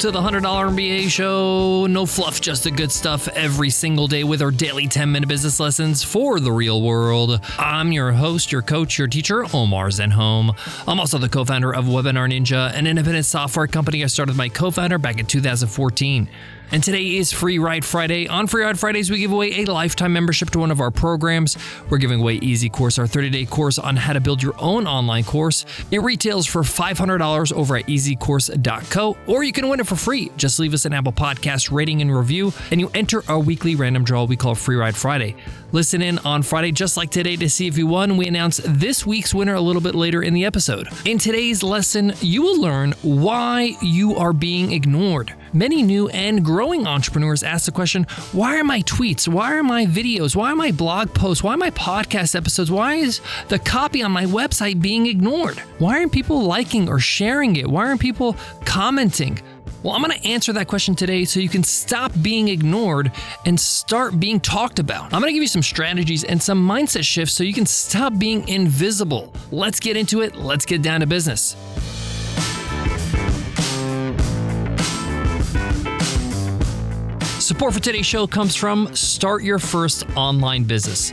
to the $100 MBA show. No fluff, just the good stuff every single day with our daily 10 minute business lessons for the real world. I'm your host, your coach, your teacher, Omar Zenhom. I'm also the co founder of Webinar Ninja, an independent software company I started with my co founder back in 2014. And today is Free Ride Friday. On Free Ride Fridays, we give away a lifetime membership to one of our programs. We're giving away Easy Course, our 30 day course on how to build your own online course. It retails for $500 over at easycourse.co, or you can win it for free. Just leave us an Apple Podcast rating and review, and you enter our weekly random draw we call Free Ride Friday. Listen in on Friday, just like today, to see if you won. We announce this week's winner a little bit later in the episode. In today's lesson, you will learn why you are being ignored. Many new and growing entrepreneurs ask the question why are my tweets, why are my videos, why are my blog posts, why are my podcast episodes, why is the copy on my website being ignored? Why aren't people liking or sharing it? Why aren't people commenting? Well, I'm going to answer that question today so you can stop being ignored and start being talked about. I'm going to give you some strategies and some mindset shifts so you can stop being invisible. Let's get into it. Let's get down to business. Support for today's show comes from Start Your First Online Business,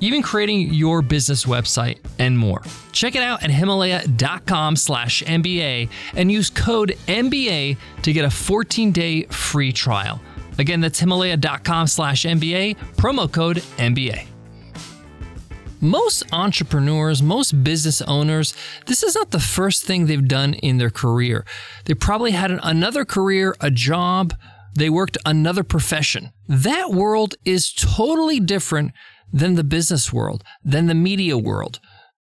even creating your business website and more. Check it out at himalaya.com slash MBA and use code MBA to get a 14-day free trial. Again, that's himalaya.com slash MBA, promo code MBA. Most entrepreneurs, most business owners, this is not the first thing they've done in their career. They probably had another career, a job, they worked another profession. That world is totally different than the business world, than the media world,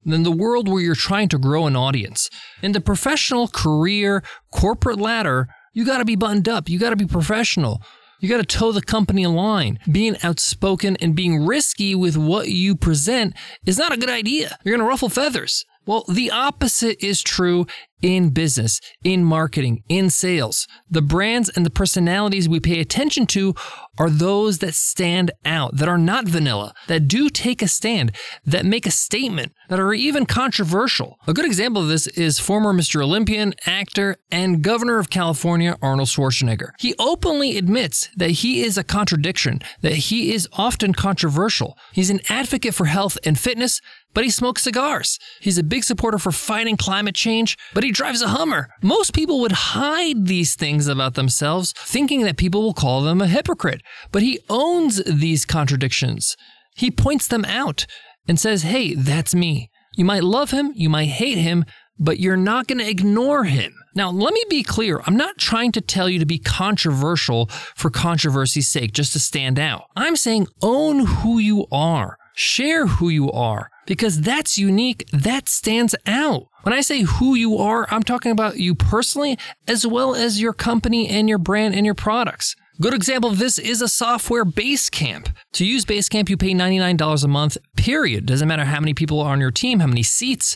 than the world where you're trying to grow an audience. In the professional career corporate ladder, you got to be buttoned up, you got to be professional. You got to toe the company line. Being outspoken and being risky with what you present is not a good idea. You're going to ruffle feathers. Well, the opposite is true in business, in marketing, in sales. The brands and the personalities we pay attention to are those that stand out, that are not vanilla, that do take a stand, that make a statement, that are even controversial. A good example of this is former Mr. Olympian, actor, and governor of California, Arnold Schwarzenegger. He openly admits that he is a contradiction, that he is often controversial. He's an advocate for health and fitness, but he smokes cigars. He's a big supporter for fighting climate change, but he drives a Hummer. Most people would hide these things about themselves, thinking that people will call them a hypocrite. But he owns these contradictions. He points them out and says, hey, that's me. You might love him, you might hate him, but you're not going to ignore him. Now, let me be clear. I'm not trying to tell you to be controversial for controversy's sake, just to stand out. I'm saying own who you are, share who you are, because that's unique, that stands out. When I say who you are, I'm talking about you personally, as well as your company and your brand and your products. Good example of this is a software Basecamp. To use Basecamp, you pay $99 a month, period. Doesn't matter how many people are on your team, how many seats.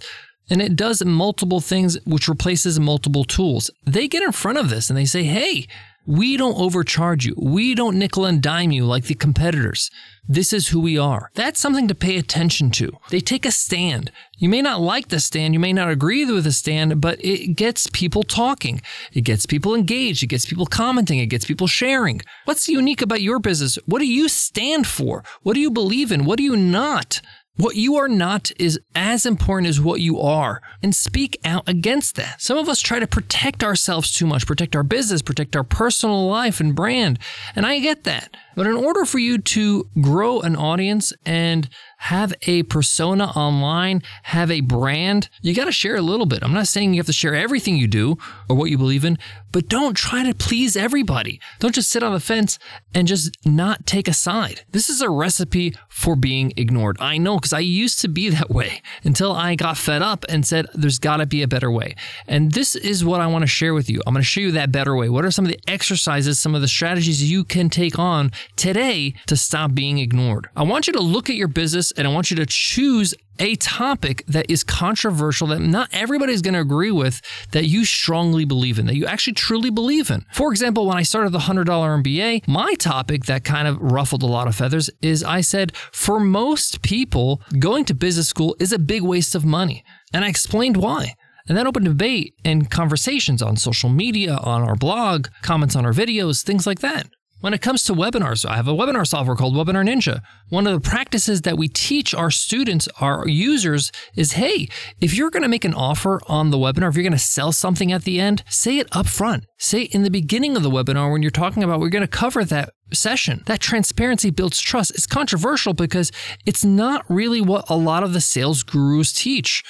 And it does multiple things, which replaces multiple tools. They get in front of this and they say, hey, we don't overcharge you. We don't nickel and dime you like the competitors. This is who we are. That's something to pay attention to. They take a stand. You may not like the stand, you may not agree with the stand, but it gets people talking. It gets people engaged. It gets people commenting. It gets people sharing. What's unique about your business? What do you stand for? What do you believe in? What do you not? What you are not is as important as what you are, and speak out against that. Some of us try to protect ourselves too much, protect our business, protect our personal life and brand, and I get that. But in order for you to grow an audience and have a persona online, have a brand, you got to share a little bit. I'm not saying you have to share everything you do or what you believe in, but don't try to please everybody. Don't just sit on the fence and just not take a side. This is a recipe for being ignored. I know because I used to be that way until I got fed up and said, there's got to be a better way. And this is what I want to share with you. I'm going to show you that better way. What are some of the exercises, some of the strategies you can take on today to stop being ignored? I want you to look at your business and I want you to choose a topic that is controversial that not everybody's going to agree with that you strongly believe in, that you actually truly believe in. For example, when I started the $100 MBA, my topic that kind of ruffled a lot of feathers is I said, for most people, going to business school is a big waste of money. And I explained why. And that opened debate and conversations on social media, on our blog, comments on our videos, things like that. When it comes to webinars, I have a webinar software called Webinar Ninja. One of the practices that we teach our students, our users, is hey, if you're going to make an offer on the webinar, if you're going to sell something at the end, say it up front. Say in the beginning of the webinar when you're talking about we're going to cover that session. That transparency builds trust. It's controversial because it's not really what a lot of the sales gurus teach.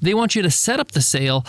They want you to set up the sale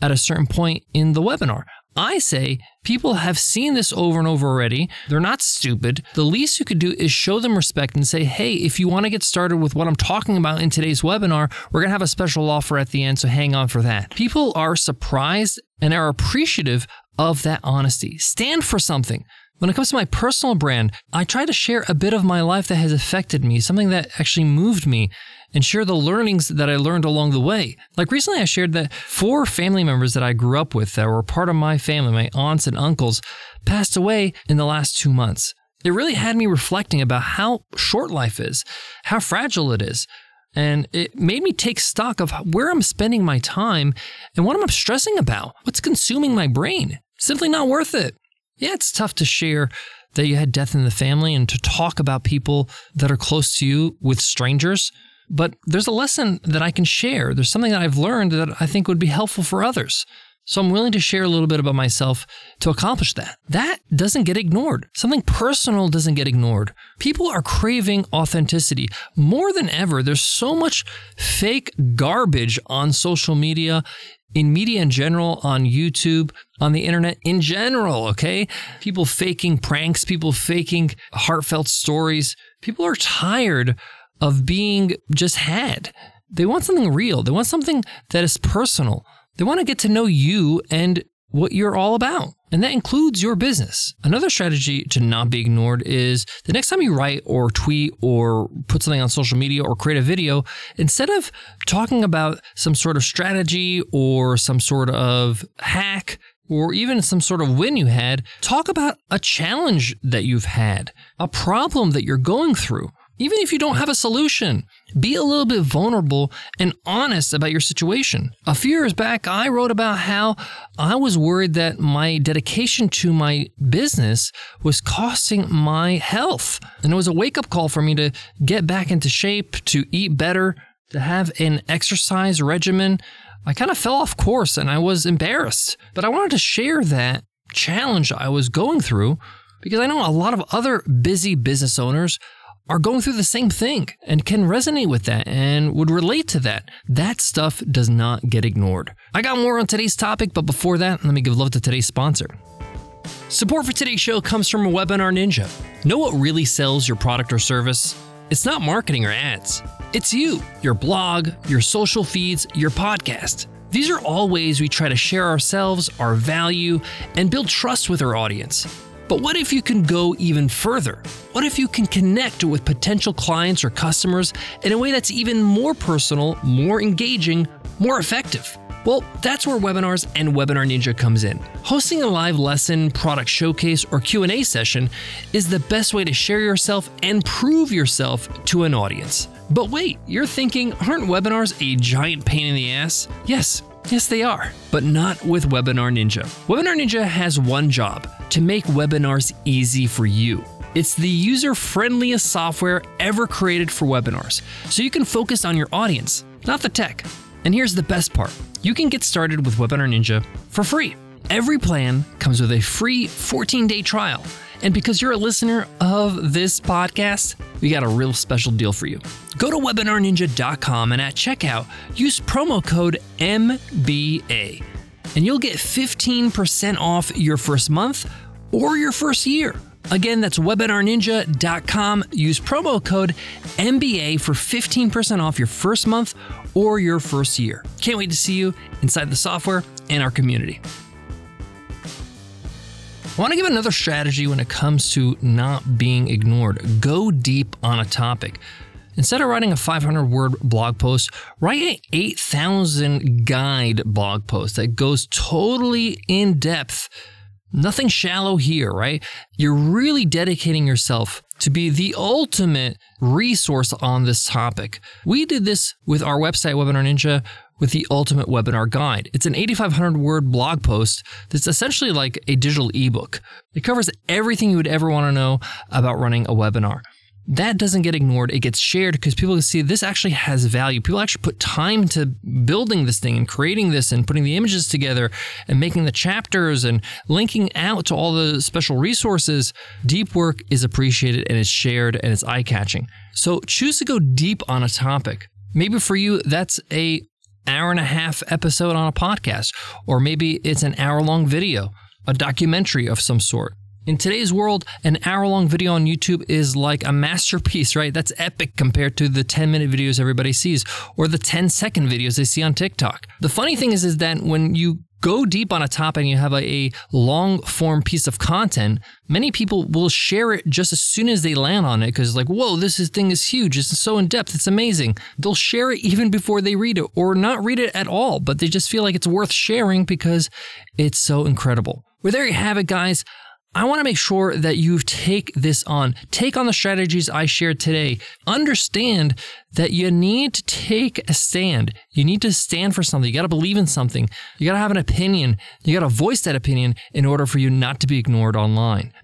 at a certain point in the webinar. I say people have seen this over and over already. They're not stupid. The least you could do is show them respect and say, hey, if you want to get started with what I'm talking about in today's webinar, we're going to have a special offer at the end, so hang on for that. People are surprised and are appreciative of that honesty. Stand for something. When it comes to my personal brand, I try to share a bit of my life that has affected me, something that actually moved me and share the learnings that I learned along the way. Like recently, I shared that four family members that I grew up with that were part of my family, my aunts and uncles, passed away in the last two months. It really had me reflecting about how short life is, how fragile it is. And it made me take stock of where I'm spending my time and what I'm stressing about. What's consuming my brain? Simply not worth it. Yeah, it's tough to share that you had death in the family and to talk about people that are close to you with strangers. But there's a lesson that I can share. There's something that I've learned that I think would be helpful for others. So I'm willing to share a little bit about myself to accomplish that. That doesn't get ignored. Something personal doesn't get ignored. People are craving authenticity more than ever. There's so much fake garbage on social media, in media in general, on YouTube, on the internet in general, okay? People faking pranks, people faking heartfelt stories. People are tired of being just had. They want something real. They want something that is personal. They want to get to know you and what you're all about. And that includes your business. Another strategy to not be ignored is the next time you write or tweet or put something on social media or create a video, instead of talking about some sort of strategy or some sort of hack or even some sort of win you had, talk about a challenge that you've had, a problem that you're going through. Even if you don't have a solution, be a little bit vulnerable and honest about your situation. A few years back, I wrote about how I was worried that my dedication to my business was costing my health. And it was a wake up call for me to get back into shape, to eat better, to have an exercise regimen. I kind of fell off course and I was embarrassed. But I wanted to share that challenge I was going through because I know a lot of other busy business owners are going through the same thing and can resonate with that and would relate to that. That stuff does not get ignored. I got more on today's topic, but before that, let me give love to today's sponsor. Support for today's show comes from a Webinar Ninja. Know what really sells your product or service? It's not marketing or ads. It's you, your blog, your social feeds, your podcast. These are all ways we try to share ourselves, our value, and build trust with our audience. But what if you can go even further? What if you can connect with potential clients or customers in a way that's even more personal, more engaging, more effective? Well, that's where webinars and Webinar Ninja comes in. Hosting a live lesson, product showcase, or Q&A session is the best way to share yourself and prove yourself to an audience. But wait, you're thinking, aren't webinars a giant pain in the ass? Yes, Yes, they are, but not with Webinar Ninja. Webinar Ninja has one job to make webinars easy for you. It's the user friendliest software ever created for webinars, so you can focus on your audience, not the tech. And here's the best part you can get started with Webinar Ninja for free. Every plan comes with a free 14 day trial. And because you're a listener of this podcast, we got a real special deal for you. Go to webinarninja.com and at checkout, use promo code MBA, and you'll get 15% off your first month or your first year. Again, that's webinarninja.com. Use promo code MBA for 15% off your first month or your first year. Can't wait to see you inside the software and our community. I want to give another strategy when it comes to not being ignored. Go deep on a topic. Instead of writing a 500 word blog post, write an 8,000 guide blog post that goes totally in depth. Nothing shallow here, right? You're really dedicating yourself to be the ultimate resource on this topic. We did this with our website, Webinar Ninja, with the Ultimate Webinar Guide. It's an 8,500 word blog post that's essentially like a digital ebook. It covers everything you would ever want to know about running a webinar that doesn't get ignored. It gets shared because people can see this actually has value. People actually put time to building this thing and creating this and putting the images together and making the chapters and linking out to all the special resources. Deep work is appreciated and it's shared and it's eye catching. So choose to go deep on a topic. Maybe for you, that's a hour and a half episode on a podcast, or maybe it's an hour long video, a documentary of some sort. In today's world, an hour long video on YouTube is like a masterpiece, right? That's epic compared to the 10 minute videos everybody sees or the 10 second videos they see on TikTok. The funny thing is, is that when you go deep on a topic and you have a, a long form piece of content, many people will share it just as soon as they land on it because, like, whoa, this is, thing is huge. It's so in depth. It's amazing. They'll share it even before they read it or not read it at all, but they just feel like it's worth sharing because it's so incredible. Well, there you have it, guys. I want to make sure that you take this on. Take on the strategies I shared today. Understand that you need to take a stand. You need to stand for something. You got to believe in something. You got to have an opinion. You got to voice that opinion in order for you not to be ignored online.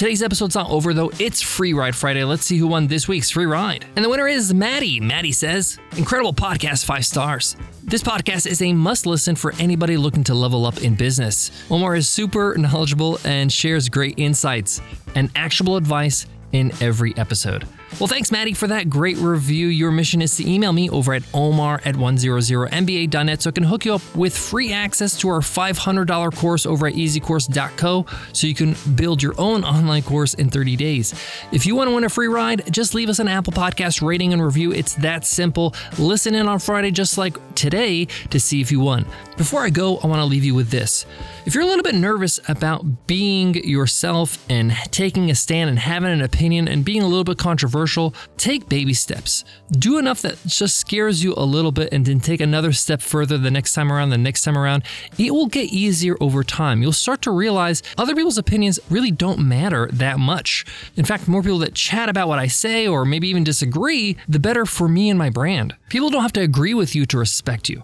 Today's episode's not over though. It's Free Ride Friday. Let's see who won this week's free ride. And the winner is Maddie. Maddie says, Incredible podcast, five stars. This podcast is a must listen for anybody looking to level up in business. Omar is super knowledgeable and shares great insights and actionable advice in every episode. Well, thanks, Maddie, for that great review. Your mission is to email me over at omar at 100mba.net so I can hook you up with free access to our $500 course over at easycourse.co so you can build your own online course in 30 days. If you want to win a free ride, just leave us an Apple Podcast rating and review. It's that simple. Listen in on Friday, just like today, to see if you won. Before I go, I want to leave you with this. If you're a little bit nervous about being yourself and taking a stand and having an opinion and being a little bit controversial, take baby steps. Do enough that just scares you a little bit and then take another step further the next time around, the next time around. It will get easier over time. You'll start to realize other people's opinions really don't matter that much. In fact, more people that chat about what I say or maybe even disagree, the better for me and my brand. People don't have to agree with you to respect you.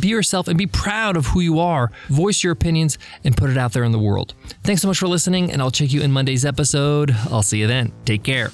Be yourself and be proud of who you are. Voice your opinions and put it out there in the world. Thanks so much for listening, and I'll check you in Monday's episode. I'll see you then. Take care.